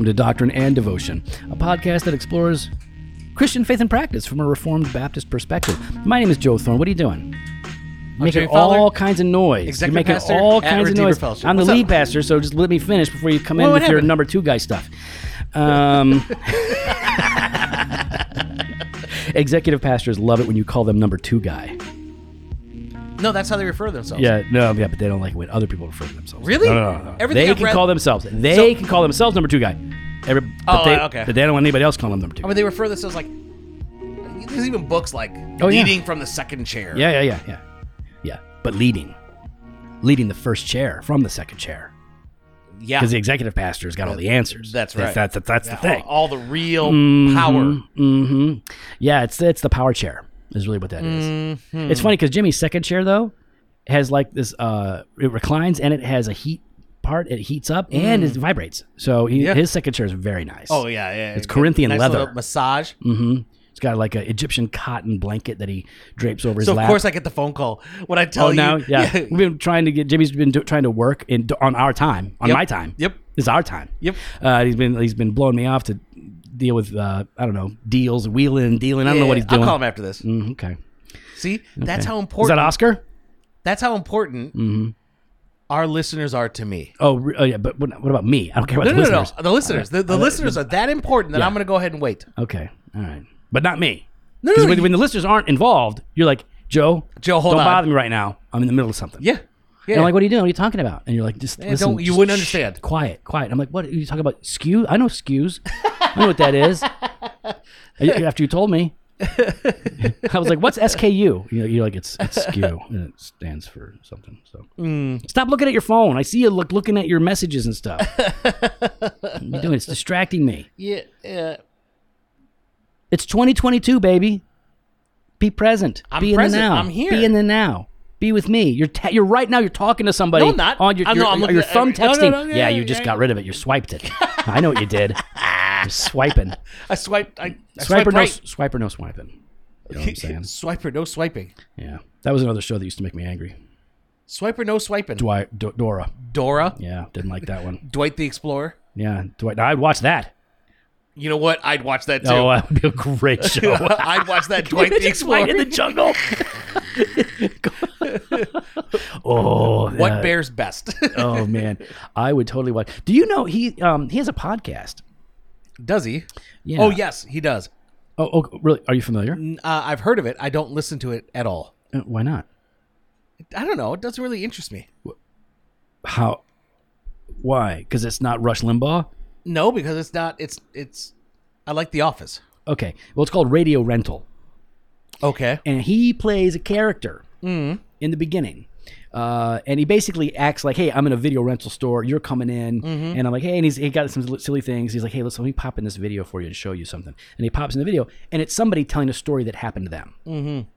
welcome to Doctrine and Devotion, a podcast that explores Christian faith and practice from a Reformed Baptist perspective. My name is Joe Thorn. What are you doing? Making all kinds of noise. executive You're making pastor all kinds of noise. Fellowship. I'm the What's lead up? pastor, so just let me finish before you come in Well, with what your number two guy stuff. Um, executive pastors love it when you call them number two guy. No, that's how they refer to themselves. Yeah, no, yeah, but they don't like it when other people refer to themselves. Really? No, no, no. no. Everything they I've can read- call themselves. They So- can call themselves number two guy. Every, but Oh, they, okay. But they don't want anybody else calling them number two. I mean, they refer to themselves like. There's even books like Oh, yeah. leading from the second chair. yeah, yeah, yeah, yeah, yeah. But leading, leading the first chair from the second chair, yeah. because the executive pastor's got all the answers. That's right. That's that's, that's the thing. All, all the real Mhm, power. mhm. Yeah, it's it's the power chair is really what that is. Mm-hmm. It's funny because Jimmy's second chair though has like this. Uh, it reclines and it has a heat part. It heats up and it vibrates. So he, Mm. Yeah. his second chair is very nice. Oh yeah, yeah. It's Corinthian nice leather. massage. Mm-hmm. It's got like an Egyptian cotton blanket that he drapes over his So of lap. course I get the phone call when I tell him. oh, you. now, yeah. We've been trying to get Jimmy's been do, trying to work in on our time, on Yep. my time. Yep. it's our time. Yep. Uh, he's been he's been blowing me off to deal with uh, I don't know deals, wheeling, dealing. I don't know what he's doing. I'll call him after this. Mm, okay. See, that's how Is important. Is that Oscar? That's how important Mm-hmm. our listeners are to me. Oh, re- oh yeah. But what, what about me? I don't care about No, the no, no, no. listeners. The listeners. The, the listeners are that important that. I'm going to go ahead and wait. Okay. All right. But not me. No, Because no, when, you- when the listeners aren't involved, you're like, Joe, Joe, hold don't on. bother me right now. I'm in the middle of something. Yeah. Yeah. And I'm like, what are you doing? What are you talking about? And you're like, just listen. don't- you just wouldn't shh, understand. Quiet, quiet. I'm like, what are you talking about? Skew? I know skews. I know what that is. After you told me, I was like, what's SKU? You know, you're like, it's, it's skew, and it stands for something. So Mm. stop looking at your phone. I see you look looking at your messages and stuff. what are you doing? It's distracting me. yeah. Yeah. It's 2022, baby. Be present. I'm Be in present. the now. I'm here. Be in the now. Be with me. You're ta- you're right now. You're talking to somebody No, I'm not. on your I'm- your, no, I'm your at- thumb no, no, texting. no, yeah, you just got rid of it. You swiped it. I know what you did. You're swiping. I swiped. I, I Swiper swiped no right. swiper no swiping. You know what I'm saying? Swiper, no swiping. Yeah, that was another show that used to make me angry. Swiper, no swiping. Dwight D- Dora. Dora, Yeah, didn't like that one. Dwight the Explorer. Yeah, Dwight. I'd watch that. You know what? I'd watch that too. Oh, that would be a great show. I'd watch that Dwight the Explorer. in the jungle. oh, what bears best? oh man, I would totally watch. Do you know he um he has a podcast? does he? Yeah. Oh yes, he does. Oh, oh really? Are you familiar? Uh, I've heard of it. I don't listen to it at all. Uh, why not? I don't know. It doesn't really interest me. How? Why? Because it's not Rush Limbaugh. No, because it's not. It's it's. I like The Office. Okay. Well, it's called Radio Rental, Okay. and he plays a character Mm-hmm. in the beginning. Uh, and he basically acts like, "Hey, I'm in a video rental store. You're coming in," Mm-hmm. and I'm like, "Hey," and he's he got some silly things. He's like, "Hey, listen, let me pop in this video for you and show you something." And he pops in the video, and it's somebody telling a story that happened to them. Mm-hmm.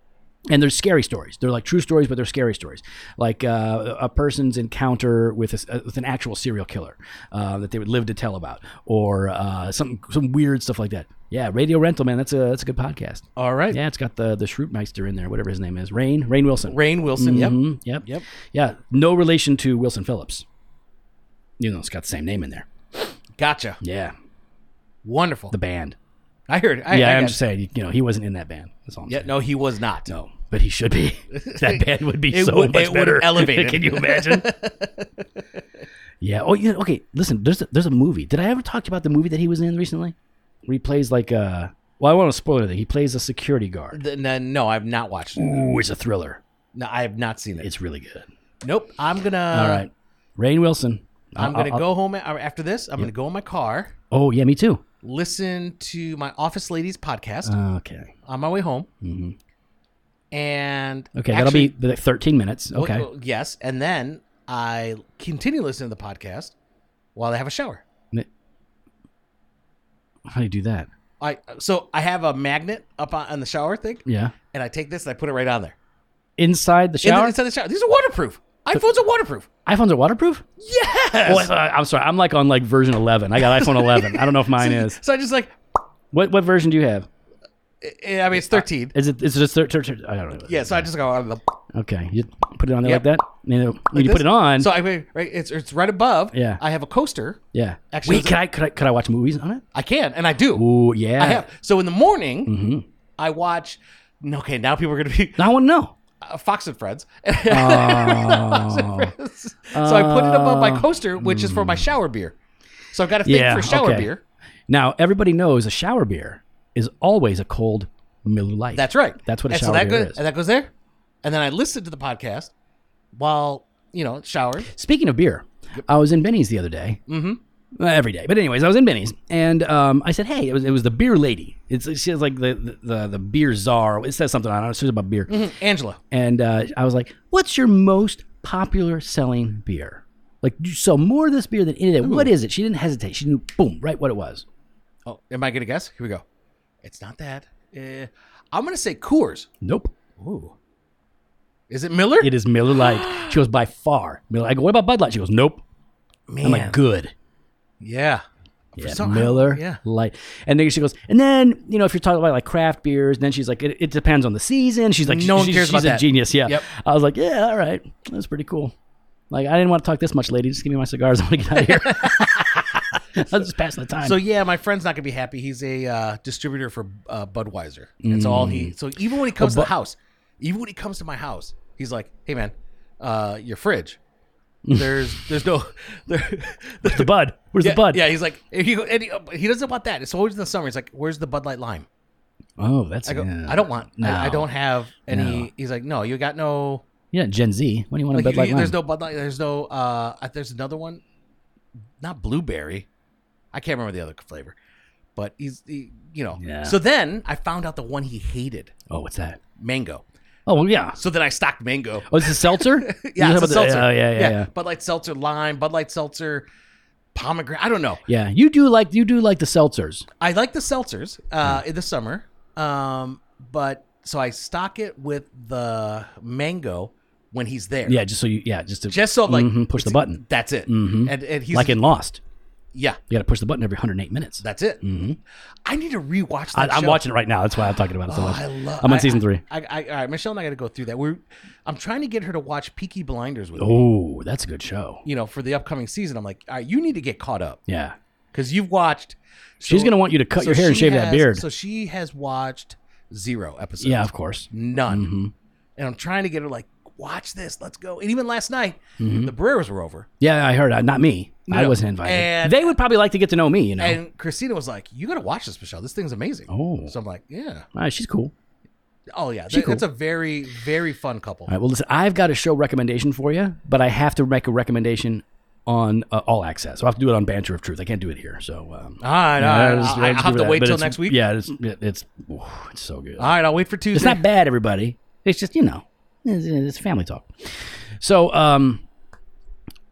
And they're scary stories. They're like true stories, but they're scary stories. Like uh, a person's encounter with a, uh, with an actual serial killer uh, that they would live to tell about, or uh, some some weird stuff like that. Yeah, Radio Rental, man, that's a that's a good podcast. All right. Yeah, it's got the the Schrutemeister in there, whatever his name is, Rainn Rainn Wilson. Rainn Wilson. Mhm, Yep. Yep. Yeah. No relation to Wilson Phillips. You know, it's got the same name in there. Gotcha. Yeah. Wonderful. The band. I heard. I, yeah, I I'm just saying, you know, he wasn't in that band. That's all I'm Yeah. saying. No, he was not. No, but he should be. that band would be so would- much better. elevate it. Can you imagine? yeah. Oh, yeah. Okay. Listen, there's a, there's a movie. Did I ever talk about the movie that he was in recently? Where he plays like uh well, I want to spoil anything. He plays a security guard. The- no, no, I've not watched it. Ooh, it's a thriller. No, I have not seen it. It's really good. nope. I'm gonna. All right. Rainn Wilson. I'm I'll- gonna I'll- go home after this. I'm gonna go in my car, Oh, yeah, me too. listen to my office ladies podcast Okay. on my way home, and Okay, actually- that'll be the 13 minutes. Okay. well, yes, and then I continue listening to the podcast while I have a shower. How do you do that? I so I have a magnet up on, on the shower thing, Yeah. and I take this and I put it right on there. Inside the In the- shower? inside the shower. These are waterproof. iPhones are waterproof. iPhones are waterproof? Yes. I thought- uh, I'm sorry. I'm like on like version 11. I got iPhone 11. I don't know if mine is. So I just like What what version do you have? I mean, it's 13. Is it? Is it just? Thir- thir- thir- I don't know. Yeah, so I just go on the Okay, you put it on there Yep. like that. You know, when you put it on. So I mean, right, it's it's right above. Yeah. I have a coaster. yeah. Actually, Wait, it's could I, could I could I watch movies on it? I can, and I do. Ooh, yeah. I have. So in the morning, Mm-hmm. I watch. Okay, now people are going to be I want to know. uh, Fox and Friends. Oh. so I put it above my coaster, which is for my shower beer. So I've got a thing Yeah, for shower okay. beer. now everybody knows a shower beer is always a cold Miller Lite. That's right. That's what a and shower so that beer goes, is. And that goes there. And then I listened to the podcast while you know showering. Speaking of beer, I was in Benny's the other day. Mm-hmm. every day, but anyways, I was in Benny's and um, I said, "Hey, it was it was the beer lady. It's she has like the, the the the beer czar. It says something I don't it. It's about beer." Angela. And uh, I was like, "What's your most popular selling beer? Like, you sell more of this beer than any other. What is it?" She didn't hesitate. She knew, boom, right what it was. Oh, am I gonna guess? Here we go. It's not that. Uh, I'm gonna say Coors. Nope, Ooh. Is it Miller? it is Miller Lite. She goes by far. Miller. I go, "What about Bud Light?" She goes, "Nope." Man. I'm like, "Good." yeah. For Yeah, some- Miller Yeah. Light. And then she goes, and then you know if you're talking about like craft beers, then she's like, it, it depends on the season. She's like, No one cares she's about a that. genius. Yeah. Yep. I was like, yeah, all right, that's pretty cool. Like I didn't want to talk this much, lady. Just give me my cigars. I want to get out of here. I was just passing the time. So yeah, my friend's not gonna be happy. He's a uh, distributor for uh, Budweiser. That's all he. Mm. So even when he comes to the house, even when he comes to my house, he's like, "Hey man, uh, your fridge. There's there's no there, the Bud. Where's yeah, the Bud? Yeah, he's like he, and he, he doesn't want that. It's always in the summer. He's like, "Where's the Bud Light Lime?" Oh, that's. I go, yeah. "I don't want. I, I don't have any." No. He's like, "No, you got no." Yeah, Gen Z. What do you want a Bud Light? you- there's Lime? no Bud Light. There's no. Uh, uh, there's another one, not blueberry. I can't remember the other flavor, but he's he, you know. Yeah. So then I found out the one he hated, Oh, what's that? mango. Oh, well, yeah. So then I stocked mango. Oh, it's a seltzer. Yeah, it's a the- seltzer. Oh, yeah, yeah, yeah. Bud Light seltzer, lime. Bud Light seltzer, pomegranate. I don't know. Yeah, you do like you do like the seltzers. I like the seltzers uh, Hmm. in the summer, um, but so I stock it with the mango when he's there. Yeah, just so you yeah, just to Just so like Mhm, push the button. That's it. And and he's like in Lost. Yeah, You got to push the button every 108 minutes. that's it. I need to rewatch I, that. I'm watching it right now. That's why I'm talking about it so Oh, much. I love. I'm on I- season three. I, I, all right, Michelle and I got to go through that. We're, I'm trying to get her to watch Peaky Blinders with me. Oh, that's a good show. You know, for the upcoming season. I'm like, all right, you need to get caught up Yeah, because you've watched. she's gonna want you to cut so your hair and shave that beard. So she has watched zero episodes. yeah, of course. none. Mm-hmm. And I'm trying to get her like, watch this, let's go. And even last night, Mm-hmm. the Brewers were over, Yeah, I heard. Uh, not me. I wasn't invited. and- they would probably like to get to know me. You know. and Christina was like, "You got to watch this, Michelle. This thing's amazing." oh, So I'm like, "Yeah, all right, she's cool. oh yeah, She that, cool. that's a very, very fun couple." All right. Well, listen, I've got a show recommendation for you, but I have to make a recommendation on uh, All Access. So I have to do it on Banter of Truth. I can't do it here. So. Um, All right, all yeah, just- I, I have to it wait But till next week. Yeah, it's it's it's so good. All right, I'll wait for Tuesday. It's not bad, everybody. It's just you know, it's, it's family talk. So um,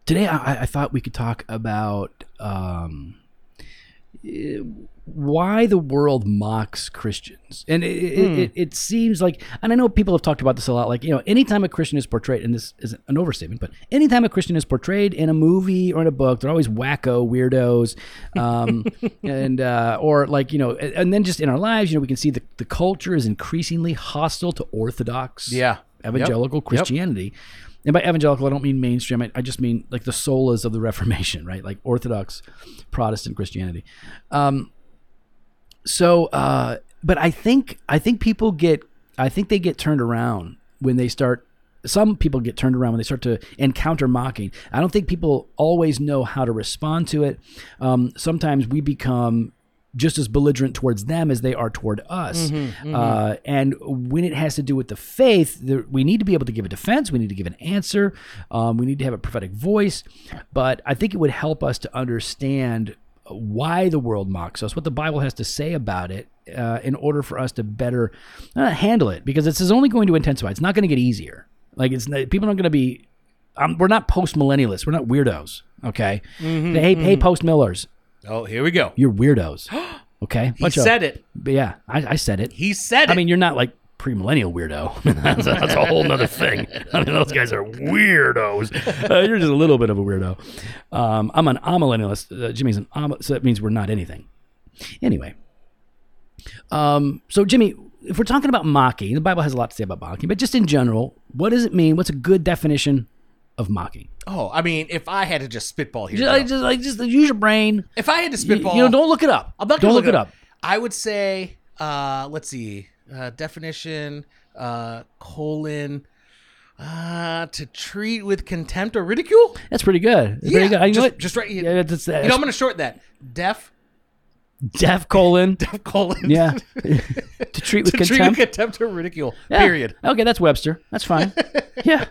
today I, I thought we could talk about um, why the world mocks Christians, and it, it, it, it seems like, and I know people have talked about this a lot. Like you know, anytime a Christian is portrayed, and this is an overstatement, but anytime a Christian is portrayed in a movie or in a book, they're always wacko weirdos, um, and uh, or like you know, and, then just in our lives, you know, we can see the the culture is increasingly hostile to Orthodox, Yeah. evangelical Yep. Christianity. And by evangelical, I don't mean mainstream. I, I just mean like the solas of the Reformation, right? Like Orthodox Protestant Christianity. Um, so, uh, but I think I think people get I think they get turned around when they start. Some people get turned around when they start to encounter mocking. I don't think people always know how to respond to it. Um, sometimes we become just as belligerent towards them as they are toward us. Uh, and when it has to do with the faith, there, we need to be able to give a defense. We need to give an answer. Um, we need to have a prophetic voice. But I think it would help us to understand why the world mocks us, what the Bible has to say about it, uh, in order for us to better uh, handle it. Because this is only going to intensify. It's not going to get easier. Like it's people aren't going to be. Um, we're not post millennialists. We're not weirdos. Okay. hey, hey, post millers, Oh, here we go. you're weirdos. Okay. He said it. But yeah, I, I said it. He said it. I mean, you're not like premillennial weirdo. that's, a, that's a whole nother thing. I mean, those guys are weirdos. Uh, you're just a little bit of a weirdo. Um, I'm an amillennialist. Uh, Jimmy's an am, so that means we're not anything. Anyway, Um, so Jimmy, if we're talking about mocking, the Bible has a lot to say about mocking, but just in general, what does it mean? What's a good definition of mocking? Oh, I mean, if I had to just spitball here, Just, like, just, like, just use your brain. if I had to spitball, you know, don't look it up. I'm not don't gonna look it up. I would say, uh, let's see, uh, definition, uh, colon, uh, to treat with contempt or ridicule. That's pretty good. That's pretty good. I just, just right. You, Yeah, that's, you know, I'm going to short that. Deaf, deaf colon. deaf colon. Yeah. to treat with to treat with contempt. contempt or ridicule. Yeah. Period. Okay, that's Webster. That's fine. yeah.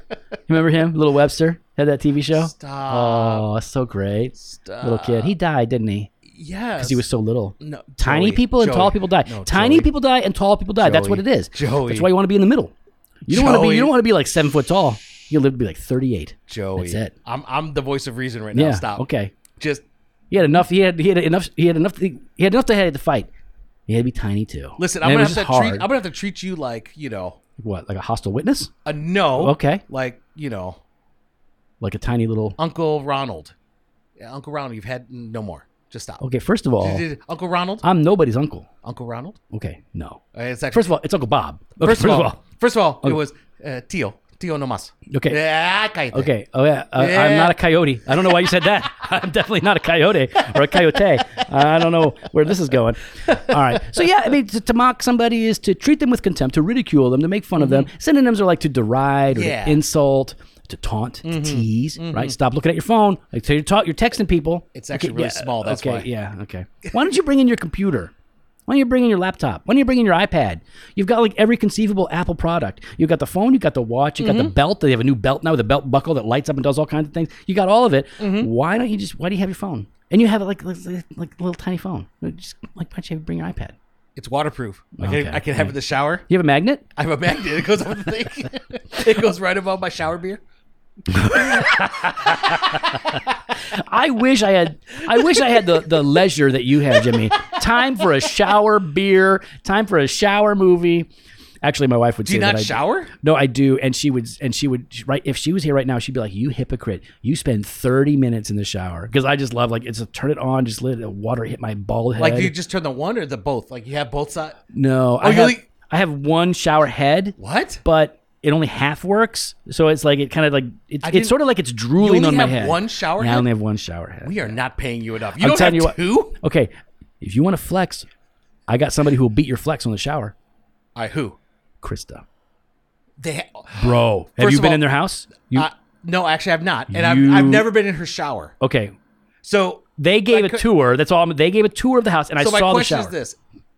Remember him? Little Webster had that TV show. Stop. Oh, that's so great. Stop. Little kid. He died, didn't he? Yes. Because he was so little. no, Tiny Joey, people and Joey. tall people die. No, Tiny Joey. people die and tall people die. That's what it is. Joey. That's why you want to be in the middle. You don't want to be. You don't want to be like seven foot tall. You live to be like thirty-eight. Joey. That's it. I'm I'm the voice of reason right now. Yeah. Stop. Okay. Just He had enough. He had. He had enough. He had enough. To, he had enough to have to fight. He had to be tiny too. listen. I'm gonna have to just treat. I'm gonna have to treat you like you know what, like a hostile witness? a no. Okay. Like you know Like a tiny little. Uncle Ronald. Yeah, Uncle Ronald. You've had no more. Just stop. Okay. First of all, Uncle Ronald. I'm nobody's uncle. Uncle Ronald. Okay. No. Uh, It's actually First of all, it's Uncle Bob. Okay, First of all, first of all, it was uh, Tio. Tio nomás. Okay. Yeah, cállate. Okay. Oh yeah. Uh, I'm not a coyote. I don't know why you said that. I'm definitely not a coyote or a coyote. I don't know where this is going. All right. So yeah, I mean, to, to mock somebody is to treat them with contempt, to ridicule them, to make fun of them. Synonyms are like to deride or Mm-hmm. Yeah. Mm-hmm. to insult, to taunt, to tease. Right. Stop looking at your phone. Like so you're ta- you're texting people. It's actually really small, that's okay. why. Yeah. Okay. Why don't you bring in your computer? Why don't you bring in your laptop? Why don't you bring in your iPad? You've got like every conceivable Apple product. You've got the phone, you've got the watch, you've got Mm-hmm. the belt. They have a new belt now with a belt buckle that lights up and does all kinds of things. You got all of it. Mm-hmm. Why don't you just, why do you have your phone? And you have it like, like, like a little tiny phone. Just like, why don't you bring your iPad? It's waterproof. I Okay. can, I can have it in the shower. You have a magnet? I have a magnet. It goes over the thing. it goes right above my shower beer. I wish I had. I wish I had the, the leisure that you have, Jimmy. Time for a shower beer. Time for a shower movie. Actually, my wife would Do say you that not shower? No, I do, and she would, and she would, right? If she was here right now, she'd be like, "You hypocrite! You spend thirty minutes in the shower." Because I just love, like, it's a turn it on, just let the water hit my bald head. Like, do you just turn the one or the both? Like, you have both sides? no, oh, I have, only- I have one shower head, What? but it only half works. So it's like it kind of like it's, it's sort of like it's You drooling on my have head. one shower Yeah, I head? only have one shower head. We are not paying you enough. You I'm don't telling have you what- two? Okay, if you want to flex, I got somebody who will beat your flex on the shower. Right, who? Krista, They ha- bro, have First you of been all- in their house? You uh, no, actually, I've not. And I've, I've never been in her shower. okay? So, They gave a tour. That's all. I'm, they gave a tour of the house, and I saw the shower. so my saw the question shower. is this.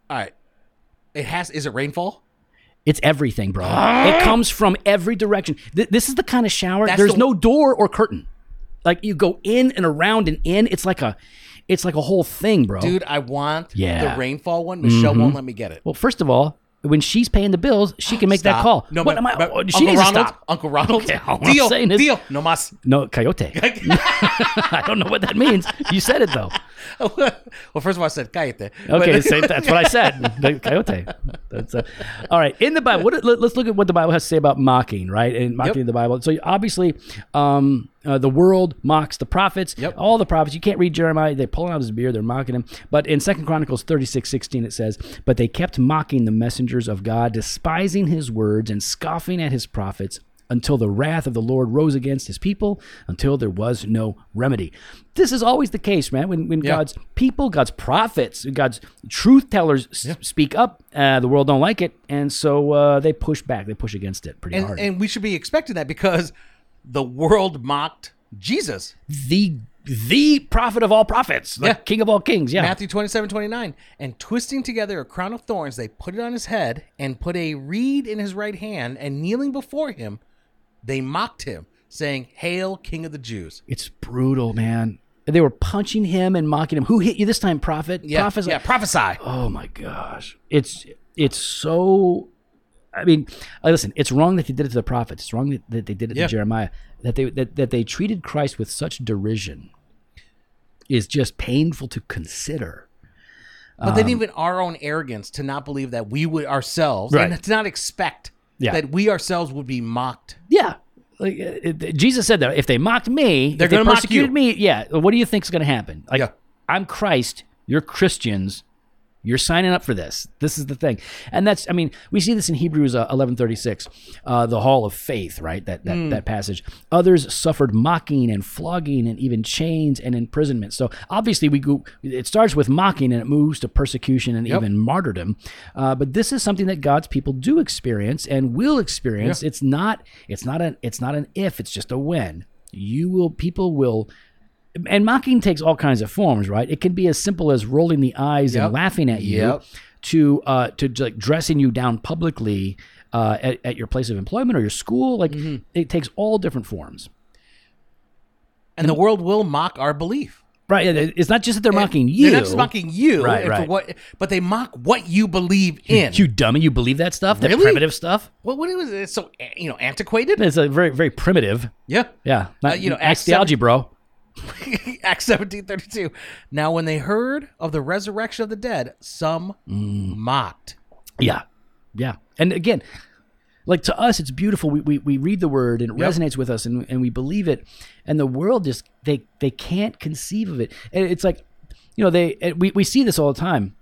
All right. It has, is it rainfall? It's everything, bro. it comes from every direction. Th- this is the kind of shower. That's There's the- no door or curtain. Like you go in and around and in. It's like a, it's like a whole thing, bro. Dude, I want Yeah. Mm-hmm. the rainfall one. Michelle won't let me get it. Well, first of all, when she's paying the bills, she can make that call. No, what but, am I? but oh, she Uncle needs Ronald, to stop. Uncle Ronald. Okay, all I'm deal, saying is- deal. No mas. No, coyote. I don't know what that means. You said it though. well, first of all, I said cállate. Okay, same, that's what I said. Coyote. That's uh, all right. In the Bible, what, let, us look at what the Bible has to say about mocking, right? And mocking Yep. in the Bible. So obviously, um, uh, the world mocks the prophets. Yep. All the prophets. You can't read Jeremiah. They pull out his beard. They're mocking him. But in Second Chronicles thirty six sixteen, it says, "But they kept mocking the messengers of God, despising his words and scoffing at his prophets." Until the wrath of the Lord rose against his people, until there was no remedy. This is always the case, man. When, when Yeah. God's people, God's prophets, God's truth tellers s- speak up, uh, the world don't like it, and so uh, they push back. They push against it pretty and, hard. and we should be expecting that because the world mocked Jesus. the the prophet of all prophets, the Yeah. king of all kings. Yeah, Matthew 27, 29. And twisting together a crown of thorns, they put it on his head and put a reed in his right hand, and kneeling before him, they mocked him, saying, Hail, King of the Jews. it's brutal, man. They were punching him and mocking him. Who hit you this time, prophet? Yeah, Prophesy- yeah, prophesy. Oh my gosh, it's it's so. I mean, uh, listen, it's wrong that they did it to the prophets. It's wrong that, that they did it Yeah. to Jeremiah. That they that, that they treated Christ with such derision is just painful to consider. But Um, then even our own arrogance to not believe that we would ourselves, Right. and to not expect Yeah. that we ourselves would be mocked. Yeah. Like uh, Jesus said that if they mocked me, They're if they persecuted me, yeah. What do you think is going to happen? Like Yeah. I'm Christ, you're Christians. You're signing up for this. This is the thing, and that's. I mean, we see this in Hebrews uh, eleven thirty six, uh, the Hall of Faith, right? That that, that passage. Others suffered mocking and flogging and even chains and imprisonment. So obviously, we go. It starts with mocking and it moves to persecution and even martyrdom. Uh, but this is something that God's people do experience and will experience. It's not. It's not an. It's not an if. It's just a when. You will. People will and mocking takes all kinds of forms, right? It can be as simple as rolling the eyes Yep. and laughing at you, Yep. to uh, to like dressing you down publicly uh, at, at your place of employment or your school. Like Mm-hmm. it takes all different forms, And the world will mock our belief. right? It's not just that they're mocking you. They're not just mocking you, Right, right. what, but they mock what you believe in. You dummy, you believe that stuff? That Really? primitive stuff? what, what it was it? So you know, antiquated. It's a very very primitive. Yeah. Yeah, not, Uh, you know, theology, bro. Acts seventeen thirty two. Now, when they heard of the resurrection of the dead, some Mm. mocked. Yeah. Yeah. And again, like to us, it's beautiful. We, we, we read the word and it Yep. resonates with us and, and we believe it. And the world just, they, they can't conceive of it. And it's like, you know, they, we, we see this all the time.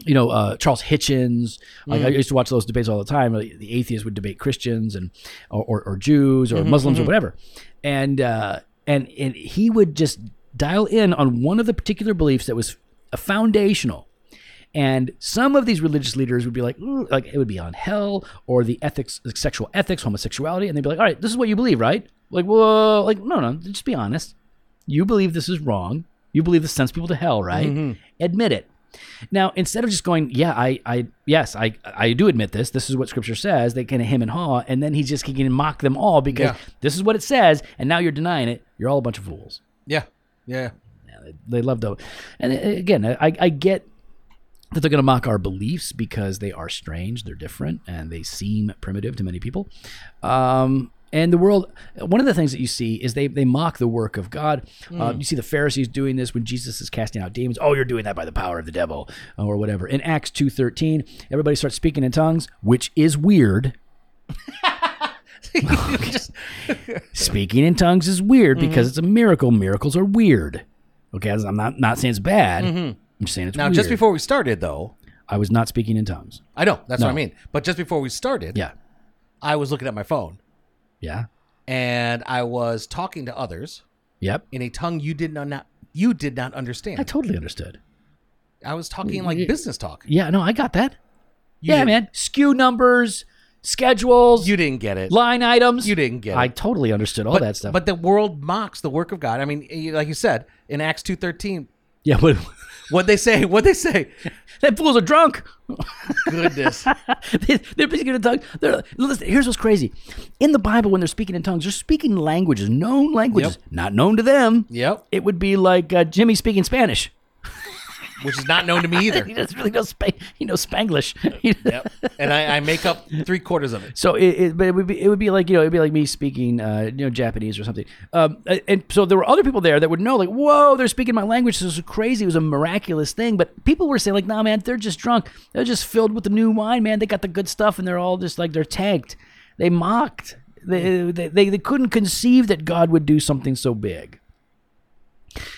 You know, uh, Charles Hitchens. Like I used to watch those debates all the time. Like, the atheists would debate Christians and or, or, or Jews or Muslims or whatever, and uh, and and he would just dial in on one of the particular beliefs that was a foundational, and some of these religious leaders would be like, like it would be on hell or the ethics, sexual ethics, homosexuality, and they'd be like, all right, this is what you believe, right? Like, well, like no, no, just be honest. You believe this is wrong. You believe this sends people to hell, right? Mm-hmm. Admit it. Now, instead of just going, yeah, I, I, yes, I, I do admit this. This is what Scripture says. They kind of him and haw, and then he's just he can mock them all because Yeah. this is what it says, and now you're denying it. You're all a bunch of fools. Yeah. Yeah. Yeah, they, they love to. And uh, again, I, I get that they're going to mock our beliefs because they are strange, they're different, and they seem primitive to many people. Um, and the world, one of the things that you see is they, they mock the work of God. Uh, you see the Pharisees doing this when Jesus is casting out demons. Oh, you're doing that by the power of the devil, uh, or whatever. In Acts two thirteen, everybody starts speaking in tongues, which is weird. Just Speaking in tongues is weird mm-hmm. because it's a miracle. Miracles are weird. Okay, I'm not not saying it's bad. Mm-hmm. I'm just saying it's now, weird. just before we started, though, I was not speaking in tongues. I know that's what I mean. But just before we started, Yeah. I was looking at my phone Yeah. and I was talking to others Yep. in a tongue you did not, not you did not understand. I totally understood. I was talking like Yeah. business talk. Yeah, no, I got that. You yeah, didn't- man. SKU numbers, schedules, You didn't get it. line items. You didn't get it. I totally understood all but, that stuff. But the world mocks the work of God. I mean, like you said in Acts two thirteen, yeah, but what they say, what they say. that fools are drunk. Goodness, they, they're speaking in tongues. They're, listen, here's what's crazy. In the Bible, when they're speaking in tongues, they're speaking languages, known languages, not known to them. yep. It would be like uh, Jimmy speaking Spanish. Which is not known to me either. he doesn't really know he knows Spanglish. Yep. And I, I make up three quarters of it. So it, it, but it would be it would be like you know it'd be like me speaking uh, you know Japanese or something. Um, and so there were other people there that would know like whoa they're speaking my language. This is crazy. It was a miraculous thing. But people were saying like nah man they're just drunk. They're just filled with the new wine man. They got the good stuff and they're all just like they're tanked. They mocked. They they, they, they couldn't conceive that God would do something so big.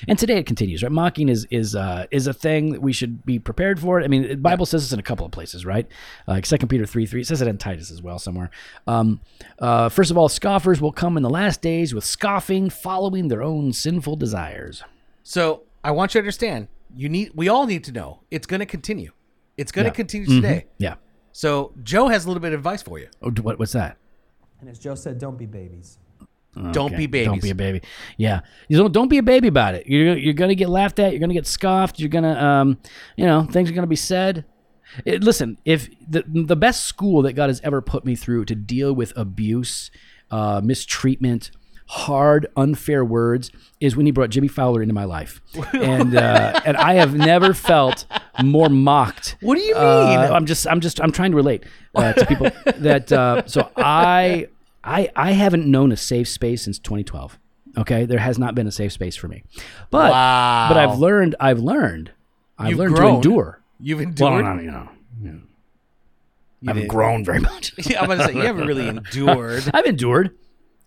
And today it continues, right? Mocking is is uh, is a thing that we should be prepared for. I mean, the Bible says this in a couple of places, right? Like Second Peter three three. It says it in Titus as well somewhere. Um, uh, first of all, scoffers will come in the last days with scoffing, following their own sinful desires. So I want you to understand. You need. We all need to know. It's going to continue. It's going to Yeah. continue today. Yeah. So Joe has a little bit of advice for you. Oh, what, what's that? And as Joe said, don't be babies. Don't be babies. Don't be a baby. Yeah, you don't don't be a baby about it. You're you're gonna get laughed at. You're gonna get scoffed. You're gonna um, you know, things are gonna be said. It, listen, if the the best school that God has ever put me through to deal with abuse, uh, mistreatment, hard, unfair words is when He brought Jimmy Fowler into my life, and uh, and I have never felt more mocked. What do you Uh, mean? I'm just I'm just I'm trying to relate uh, to people that uh, so I I I haven't known a safe space since 2012. Okay, there has not been a safe space for me, but Wow. but I've learned I've learned I've You've learned grown. to endure. You've endured. Well, endured. no, you know, you I haven't grown very much. Yeah, I'm gonna say you haven't really endured, I've endured.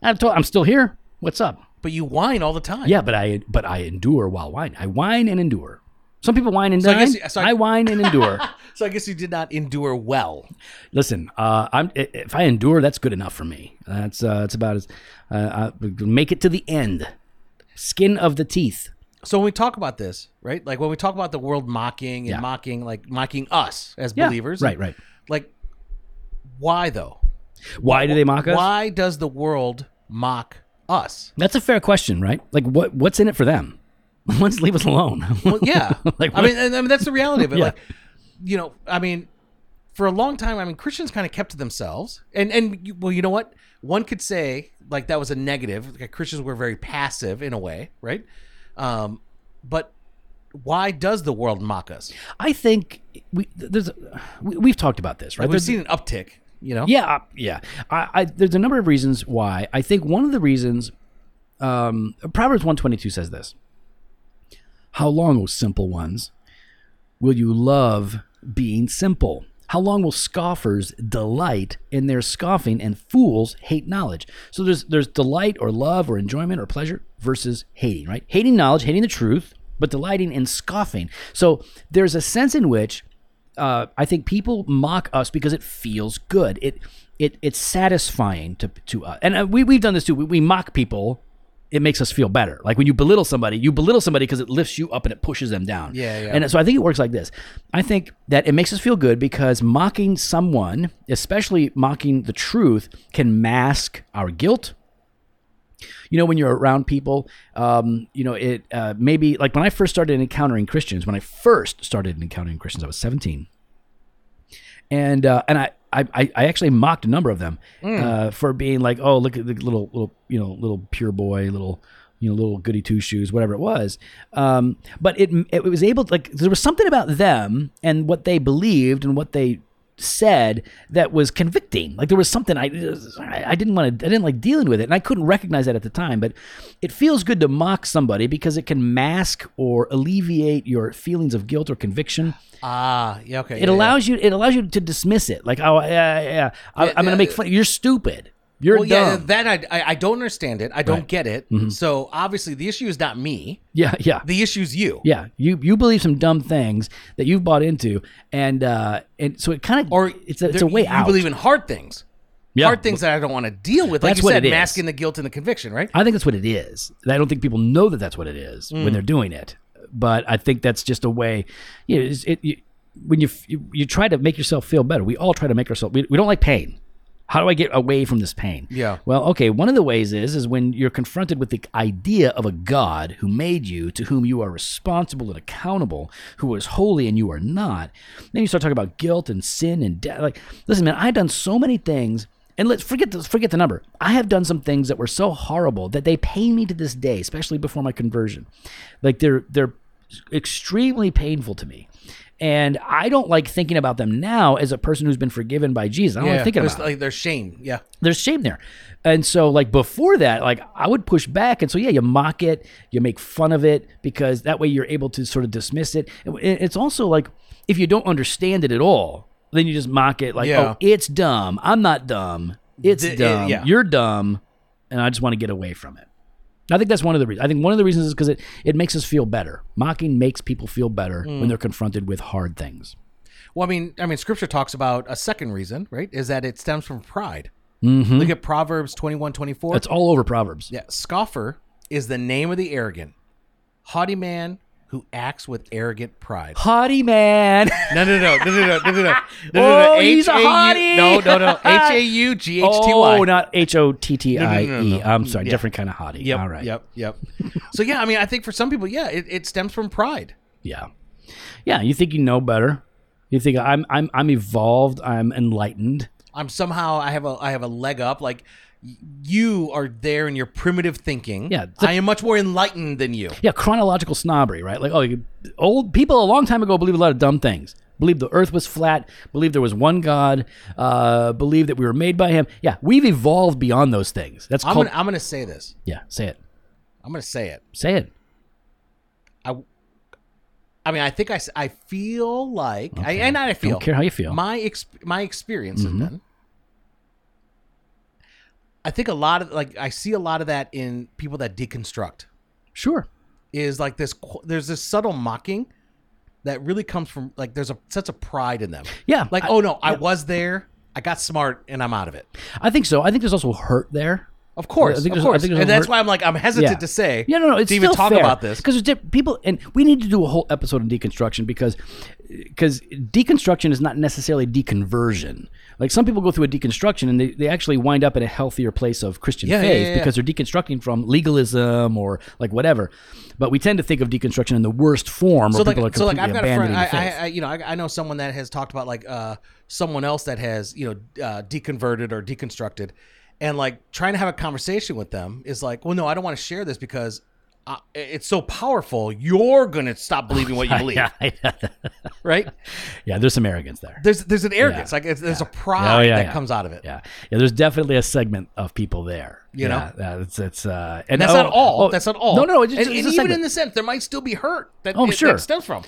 I'm, told, I'm still here. What's up? but you whine all the time. Yeah, but I but I endure while whining. I whine and endure. Some people whine and So I dine. guess- so I- I whine and endure. So I guess you did not endure well. Listen, uh, I'm if I endure, that's good enough for me. That's uh, that's about as uh, I make it to the end. Skin of the teeth. So when we talk about this, right? Like when we talk about the world mocking and Yeah. mocking, like mocking us as Yeah, believers, right, right. Like, why though? Why do they mock us? Why does the world mock us? That's a fair question, right? Like, what what's in it for them? Let's leave us alone. Well, yeah. Like, I mean, I mean that's the reality of it. Yeah. Like, you know, I mean, for a long time, I mean, Christians kind of kept to themselves, and and you- well, you know what? One could say like that was a negative. Like, Christians were very passive in a way, right? Um, but why does the world mock us? I think we there's we, we've talked about this, right? Like, we've There's- seen an uptick. You know, Yeah, uh, yeah. I, I, there's a number of reasons why. I think one of the reasons, um, Proverbs 122 says this How long, O simple ones, will you love being simple? How long will scoffers delight in their scoffing and fools hate knowledge? So there's there's delight or love or enjoyment or pleasure versus hating, right? Hating knowledge, hating the truth, but delighting in scoffing. So there's a sense in which uh, I think people mock us because it feels good. It it it's satisfying to to us. And uh, we we've done this too. We, we mock people. It makes us feel better. Like when you belittle somebody, you belittle somebody because it lifts you up and it pushes them down. Yeah, yeah. And so I think it works like this. I think that it makes us feel good because mocking someone, especially mocking the truth, can mask our guilt, you know when you're around people um, you know it uh, maybe like when i first started encountering christians when i first started encountering christians i was 17 and uh, and I, I I actually mocked a number of them uh, for being like, oh, look at the little little you know little pure boy, little you know little goody two shoes, whatever it was. Um, but it it was able to, like there was something about them and what they believed and what they said that was convicting. Like there was something I I didn't want to I didn't like dealing with it, and I couldn't recognize that at the time. But it feels good to mock somebody because it can mask or alleviate your feelings of guilt or conviction. Ah, yeah, okay. It allows you. It allows you to dismiss it. Like, oh, yeah, yeah. I, Yeah, I'm gonna yeah. make fun. You're stupid. You're Well, yeah, dumb. that I, I I don't understand it. I don't Right. get it. So obviously, the issue is not me. yeah, yeah, The issue's you. yeah. You you believe some dumb things that you've bought into, and uh, and so it kind of Or it's a, it's there- a way you out. believe in hard things. Yeah. Hard things that I don't want to deal with. Like That's you what said, it is. masking the guilt and the conviction, right? I think that's what it is. I don't think people know that that's what it is Mm. when they're doing it. But I think that's just a way. You know, it's, it, you, when you, you you try to make yourself feel better, we all try to make ourselves. We, we don't like pain. How do I get away from this pain? Yeah. Well, okay. One of the ways is is when you're confronted with the idea of a God who made you, to whom you are responsible and accountable, who is holy and you are not. Then you start talking about guilt and sin and death. Like, listen, man, I've done so many things and let's forget the, forget the number. I have done some things that were so horrible that they pain me to this day, especially before my conversion. Like they're they're extremely painful to me. And I don't like thinking about them now as a person who's been forgiven by Jesus. I don't like thinking there's, about it. like there's shame. Yeah. There's shame there. And so like before that, like I would push back. And so yeah, you mock it, you make fun of it because that way you're able to sort of dismiss it. It's also like if you don't understand it at all, then you just mock it like, Yeah. oh, it's dumb. I'm not dumb. It's it- dumb. yeah. You're dumb. And I just want to get away from it. I think that's one of the reasons. I think one of the reasons is because it, it makes us feel better. Mocking makes people feel better Mm. when they're confronted with hard things. Well, I mean, I mean, Scripture talks about a second reason, right? Is that it stems from pride. Look at Proverbs 21, 24. That's all over Proverbs. yeah. Scoffer is the name of the arrogant, haughty man who acts with arrogant pride. Haughty man. No, no, no, no, no, no, no, no, no, no, Oh, he's a H-A-U hottie. No, no, no. H A U G H T Y. Oh, not H O T T I E. I'm sorry, Yeah. different kind of hottie. Yep. All right. Yep. Yep. so yeah, I mean, I think for some people, yeah, it, it stems from pride. Yeah. Yeah. You think you know better. You think I'm I'm I'm evolved. I'm enlightened. I'm somehow I have a I have a leg up. Like you are there in your primitive thinking. Yeah, the- I am much more enlightened than you. Yeah, chronological snobbery, right? Like, oh, you, old people a long time ago believed a lot of dumb things. Believed the Earth was flat. Believed there was one God. Uh, believed that we were made by Him. Yeah, we've evolved beyond those things. That's I'm called. gonna I'm gonna say this. yeah, say it. I'm gonna say it. Say it. I I mean, I think I, I feel like I and I feel Don't care how you feel. Mm-hmm. my ex, my experience has been. I think a lot of like I see a lot of that in people that deconstruct. Sure. is like this there's this subtle mocking that really comes from like there's a sense of pride in them. Yeah, Like, I- oh no, I was there, I got smart, and I'm out of it. I think so. I think there's also hurt there. Of course, I think of there's- I course, think there's and a that's why I'm like I'm hesitant to say. Yeah, no, no, it's to even still talk fair. about this. because people, and we need to do a whole episode on deconstruction because because deconstruction is not necessarily deconversion. Like some people go through a deconstruction and they, they actually wind up in a healthier place of Christian Yeah, yeah, faith yeah, yeah. because they're deconstructing from legalism or like whatever. But we tend to think of deconstruction in the worst form, so where like, people are so like completely I've got a friend. abandoning I, the faith. I, I, you know, I, I know someone that has talked about like uh, someone else that has you know uh, deconverted or deconstructed, and like trying to have a conversation with them is like, well, no, I don't want to share this because. Uh, it's so powerful. You're gonna stop believing what you believe, yeah, yeah, right? yeah, there's some arrogance there. There's there's an arrogance, Yeah. like it's, there's a pride Oh, that comes out of it. Yeah, yeah. There's definitely a segment of people there. You know? it's it's uh, And that's not oh, all. oh, that's not all. No, no, it's, and, just, and it's a even in the sense, there might still be hurt that Oh, it, sure. that stems from.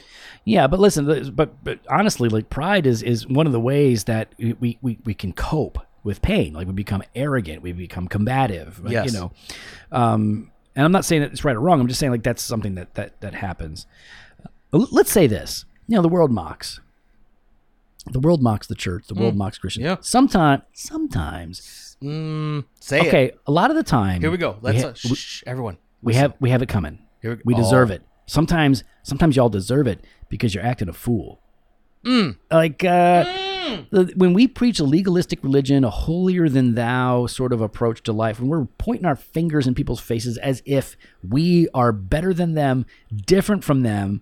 Yeah, but listen, but but honestly, like pride is is one of the ways that we we, we can cope with pain. Like we become arrogant, we become combative. like, Yes. you know. Um, and I'm not saying that it's right or wrong. I'm just saying like that's something that that that happens. Uh, Let's say this. You know, the world mocks. The world mocks the church. The world mocks Christians. Mm. Yeah. Sometimes, sometimes. Mm, say it. Okay, a lot of the time. Here we go. Let's ha- uh, shh, everyone. we have we have it coming. Here we- we deserve Oh. it. Sometimes sometimes y'all deserve it because you're acting a fool. Like uh, the, when we preach a legalistic religion, a holier than thou sort of approach to life, when we're pointing our fingers in people's faces as if we are better than them, different from them,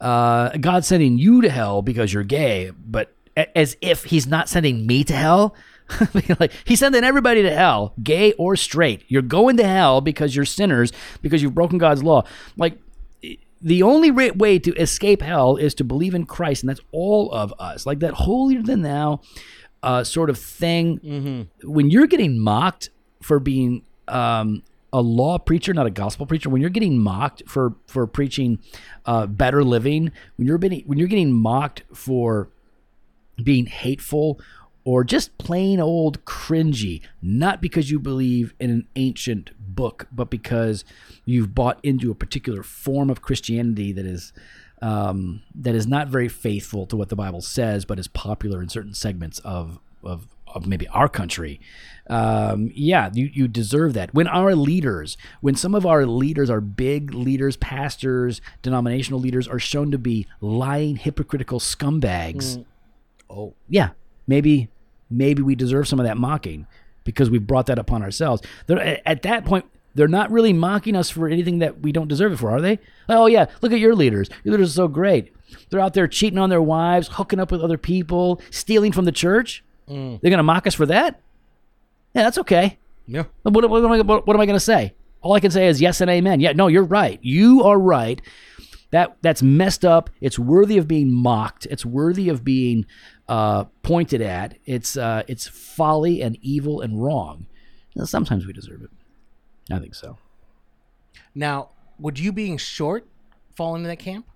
uh, God sending you to hell because you're gay, but as if He's not sending me to hell. like he's sending everybody to hell, gay or straight. You're going to hell because you're sinners because you've broken God's law. Like the only way to escape hell is to believe in Christ, and that's all of us. Like that holier than thou uh, sort of thing. When you're getting mocked for being um, a law preacher, not a gospel preacher, when you're getting mocked for for preaching uh, better living, when you're being when you're getting mocked for being hateful or just plain old cringy, not because you believe in an ancient book, but because you've bought into a particular form of Christianity that is um, that is not very faithful to what the Bible says, but is popular in certain segments of of, of maybe our country. Um, yeah, you, you deserve that. When our leaders, when some of our leaders, our big leaders, pastors, denominational leaders, are shown to be lying, hypocritical scumbags Oh, yeah, maybe maybe we deserve some of that mocking because we've brought that upon ourselves. They're, at that point, they're not really mocking us for anything that we don't deserve it for, are they? Oh yeah, look at your leaders. Your leaders are so great. They're out there cheating on their wives, hooking up with other people, stealing from the church. Mm. They're gonna mock us for that? Yeah, that's okay. yeah. What, what am I, what, what am I going to say? All I can say is yes and amen. Yeah, no, you're right. You are right. That that's messed up. It's worthy of being mocked. It's worthy of being uh, pointed at. It's uh, it's folly and evil and wrong. You know, sometimes we deserve it. I think so. Now, would you being short fall into that camp?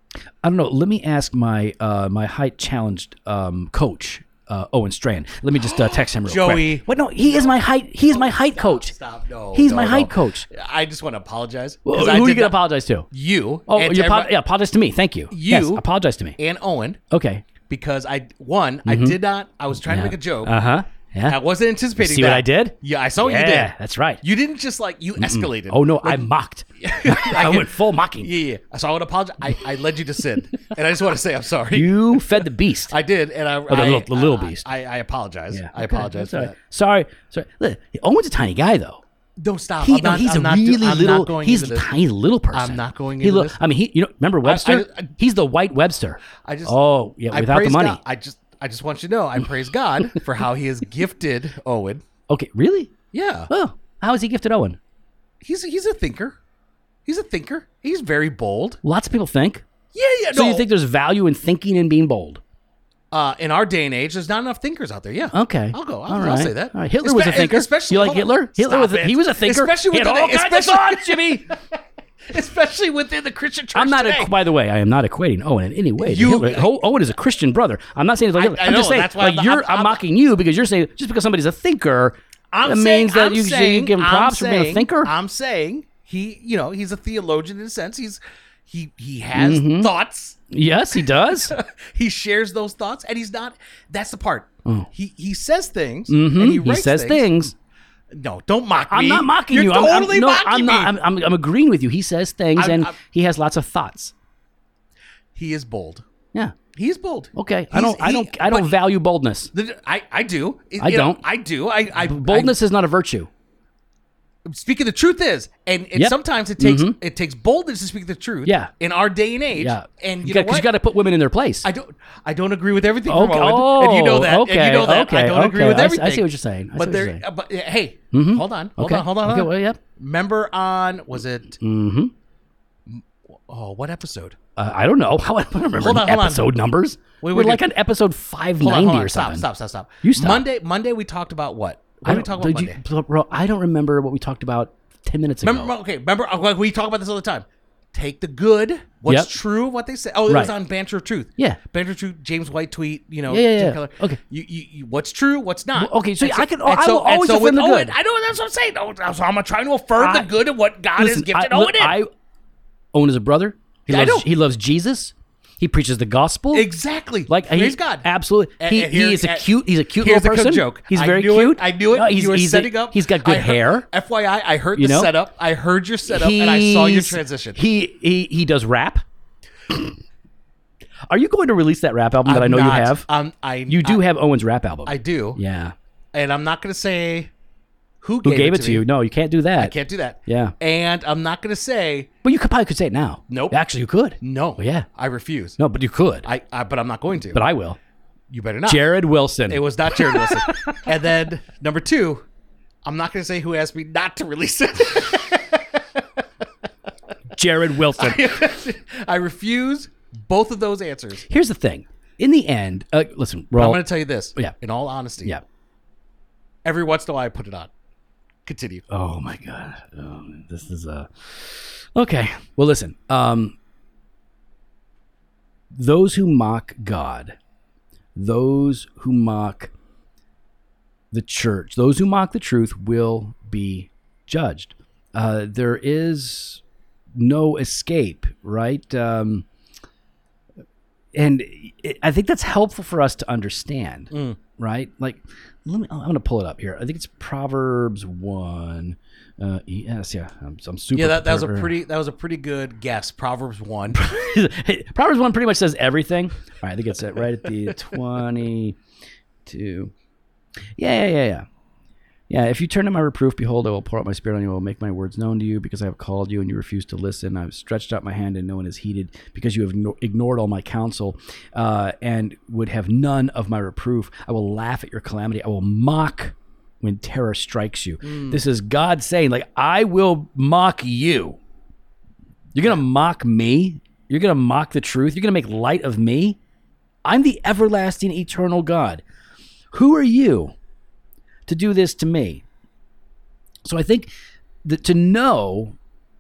I don't know. Let me ask my uh, my height challenged um, coach. Uh, Owen Strachan. Let me just uh, text him real Joey. quick. What? No, he is my height. He is my height coach. Stop. No. He's no, my no. height coach. I just want to apologize. Who 'cause are I you going to apologize to? You. Oh, you apo- yeah, apologize to me. Thank you. You- yes, apologize to me. and Owen Okay. Because I one I did not. I was trying to make a joke. Uh huh. Yeah. I wasn't anticipating. See what that. I did? Yeah, I saw what you did. that's right. You didn't just like you escalated. Oh no, I mocked. I went full mocking. Yeah, yeah. So I would apologize. I, I led you to sin, and I just want to say I'm sorry. You fed the beast. I did, and I the I- little- the little I- beast. I, I apologize. Yeah, I okay, apologize that's for all that. Sorry, sorry. Look, Owen's a tiny guy though. Don't stop. He, I'm not, he's I'm a not do- really I'm little. He's a tiny little person. I'm not going He look-. I mean, he. You know, remember Webster? I- he's the white Webster. I just. Oh yeah, I without the money. God. I just. I just want you to know. I praise God for how He has gifted Owen. Okay, really? Yeah, Oh, how is he gifted Owen? he's he's a thinker. He's a thinker. He's very bold. Lots of people think. Yeah, yeah. So no. you think there's value in thinking and being bold? Uh, in our day and age, there's not enough thinkers out there. Yeah. Okay. I'll go. I'll, I'll right. say that. All right. Hitler was a thinker. Especially, you like. Hitler? Hitler was a, he was a thinker. Especially within all the, kinds of thoughts, Jimmy. especially within the Christian church. I'm not. today. A, by the way, I am not equating Owen in any way. You- Hitler. Owen is a Christian brother. I'm not saying it's like Hitler. I I'm know, just saying that's why like I'm- you're. I'm- I'm, mocking you because you're saying just because somebody's a thinker, I'm that saying, means that you saying, should give him I'm props for being a thinker. I'm saying he, you know, he's a theologian in a sense. He's He he has Mm-hmm. thoughts. Yes, he does. he shares those thoughts, and he's not. That's the part. He he says things, Mhm. and he, He, says things. No, don't mock me. I'm not mocking You're you. I'm- I'm, Totally no, mocking I'm me. I'm, I'm, I'm agreeing with you. He says things, I'm- and I'm- he has lots of thoughts. he is bold. Yeah. He is bold. Okay. I don't. I don't. I don't value boldness. I I do. I don't. I do. I I Boldness is not a virtue. I, speaking the truth is, and, and Yep. sometimes it takes it takes boldness to speak the truth. Yeah. In our day and age. Yeah. And you, what? you got to put women in their place. I don't. I don't agree with everything. Okay. Owen, and you know that. Oh, and you okay, know that. I okay, don't agree okay. with I see- everything. I see what you're saying. I but there. saying. But hey, hold on. Hold okay. on. Hold on. Hold Okay. on. Well, yep. Remember on was it? Mm-hmm. Oh, what episode? Uh, I don't know. How I don't remember Hold on, hold on. episode numbers. Wait, We're wait, like wait. on episode five on, ninety on. or Stop, stop, stop, stop. You stop. Monday, Monday we talked about what? I What we don't- talk about you- bro, I don't remember what we talked about ten minutes ago. Remember, okay, remember uh, like, we talk about this all the time. Take the good, what's Yep. true what they say. Oh, it was on Banter of Truth. Yeah. Banter of Truth, James White tweet, you know, Yeah, yeah, Tim yeah. Keller. Okay. You, you, you, what's true, what's not. Well, okay, so And I can- and I will always with defend the Owen, good. I know that's what I'm saying. Oh, So I'm trying to affirm I- the good of what God has gifted I, Owen in. I Owen is a brother. He I loves he loves Jesus. He preaches the gospel. exactly. Like praise he, God. absolutely. And- he, here- he is a cute. He's a cute Here's little the person. joke. He's I very cute. It. I knew it. No, he's, you were he's setting a, up. He's got good I heard- hair. FYI, I heard You the know? setup. I heard your setup, and I saw your transition. He he he does rap. Are you going to release that rap album that i I'm know not- you have? Um, I You do I, have Owen's rap album. I do. yeah. and I'm not going to say who Who gave, gave it, it to you? me. No, you can't do that. I can't do that. Yeah. And I'm not going to say But you could probably could say it now. Nope. Actually, you could. no. Well, yeah. I refuse. No, but you could. I, I but I'm not going to. but I will. you better not. Jared Wilson. It was not Jared Wilson. and then number two, I'm not going to say who asked me not to release it. Jared Wilson. I refuse both of those answers. Here's the thing. In the end, uh, listen, But I'm going to tell you this. Yeah. In all honesty. yeah. Every once in a while, I put it on. Continue. Oh my god. Oh, this is a okay. Well, listen. Um, those who mock God, those who mock the church, those who mock the truth will be judged. Uh, there is no escape, right? Um, and it, I think that's helpful for us to understand, right? Like, let me. I'm going to pull it up here. I think it's Proverbs one. Uh, yes, yeah. I'm, I'm super. Yeah, that, that was a pretty that was a pretty good guess. Proverbs one. Proverbs one pretty much says everything. All right, I think it's at right at the twenty-two. Yeah, yeah, yeah, yeah. Yeah, if you turn to my reproof, behold, I will pour out my spirit on you. I will make my words known to you because I have called you and you refuse to listen. I've stretched out my hand and no one is heeded because you have igno- ignored all my counsel uh, and would have none of my reproof. I will laugh at your calamity. I will mock when terror strikes you. This is God saying, like, I will mock you. You're going to mock me? You're going to mock the truth? You're going to make light of me? I'm the everlasting, eternal God. Who are you to do this to me? So I think that to know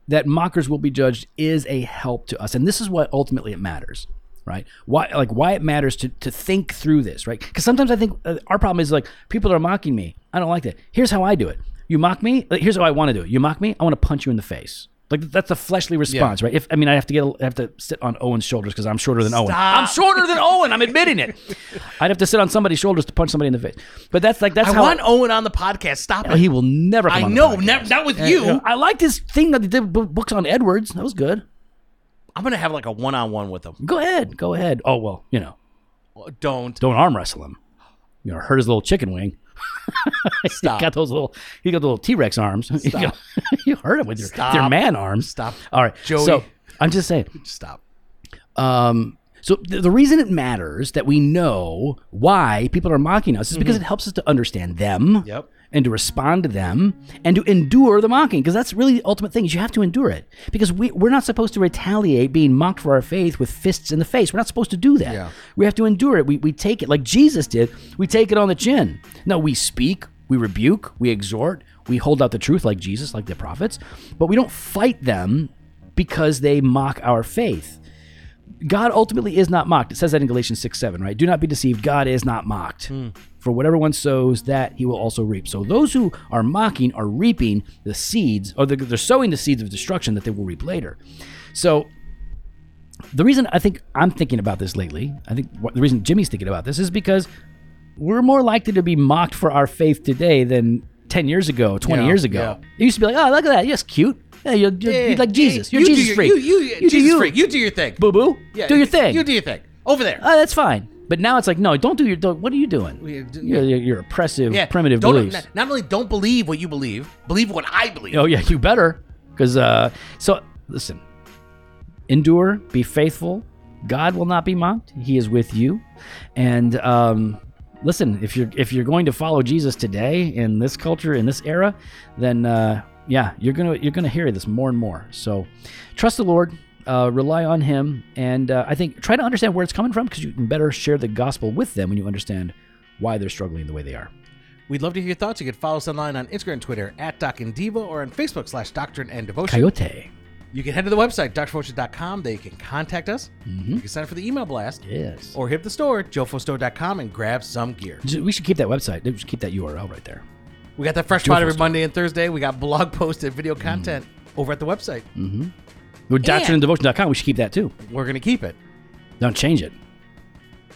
that mockers will be judged is a help to us. And this is what ultimately it matters, right? Why, like, why it matters to, to think through this, right? Because sometimes I think uh, our problem is like, people are mocking me. I don't like that. Here's how I do it. You mock me. Here's how I want to do it. You mock me. I want to punch you in the face. Like that's the fleshly response, right? If I mean, I have to get, I have to sit on Owen's shoulders because I'm shorter than Owen. I'm shorter than Owen. I'm admitting it. I'd have to sit on somebody's shoulders to punch somebody in the face. But that's like that's I how want Owen on the podcast. Stop it. he will never. Come I on know, never, not with uh, you. I liked his thing that he did books on Edwards. That was good. I'm gonna have like a one-on-one with him. Go ahead, go ahead. Oh well, you know, Don't don't arm wrestle him. You know, hurt his little chicken wing. stop. He got those little, he got the little T Rex arms. You, Stop. you hurt him with your, Stop. your man arms. Stop. All right, Joey. So I'm just saying. Stop. Um, so the, the reason it matters that we know why people are mocking us is because it helps us to understand them. Yep. And to respond to them and to endure the mocking, because that's really the ultimate thing is you have to endure it. Because we, we're not supposed to retaliate being mocked for our faith with fists in the face. We're not supposed to do that. Yeah. We have to endure it. We, we take it like Jesus did. We take it on the chin. No, we speak, we rebuke, we exhort, we hold out the truth like Jesus, like the prophets, but we don't fight them because they mock our faith. God ultimately is not mocked. It says that in Galatians 6 7, right? Do not be deceived. God is not mocked. Hmm. For whatever one sows, that he will also reap. So those who are mocking are reaping the seeds, or they're, they're sowing the seeds of destruction that they will reap later. So the reason I think I'm thinking about this lately, I think what, the reason Jimmy's thinking about this is because we're more likely to be mocked for our faith today than 10 years ago, 20 Yeah, years ago. yeah. It used to be like, oh, look at that. Yes, cute. Yeah, you're, you're, you're like Jesus. You're You Jesus your- freak. You, you, do Jesus you. freak. You do your thing. Boo boo. Yeah, do your thing. You do your thing. Over there. Oh, that's fine. But now it's like, no, don't do your. Don't, what are you doing? You're, you're, you're oppressive, yeah. primitive don't, beliefs. Not, not only don't believe what you believe, believe what I believe. Oh yeah, you better. Because uh, so listen, endure, be faithful. God will not be mocked. He is with you. And um, listen, if you're if you're going to follow Jesus today in this culture in this era, then uh, yeah, you're gonna you're gonna hear this more and more. So trust the Lord. Uh, rely on Him, and uh, I think try to understand where it's coming from because you can better share the gospel with them when you understand why they're struggling the way they are. We'd love to hear your thoughts. You can follow us online on Instagram and Twitter at Doc and Diva or on Facebook slash Doctrine and Devotion. Coyote. You can head to the website, drdevotion.com. There you can contact us. Mm-hmm. You can sign up for the email blast. Yes. Or hit the store, jofostore.com, and grab some gear. We should keep that website. We should keep that URL right there. We got that fresh spot every Monday and Thursday. We got blog posts and video content over at the website. With doctrineanddevotion.com, we should keep that too. We're going to keep it. Don't change it.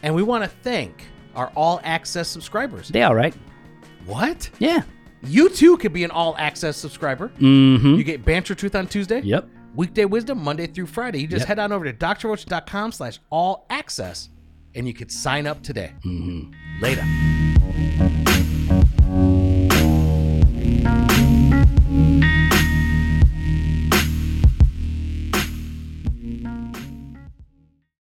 And we want to thank our all access subscribers. They all right. What? Yeah. You too could be an all access subscriber. Mm-hmm. You get Banter Truth on Tuesday. Yep. Weekday Wisdom Monday through Friday. You just Yep. head on over to drroach.com slash all access and you could sign up today. Mm-hmm. Later.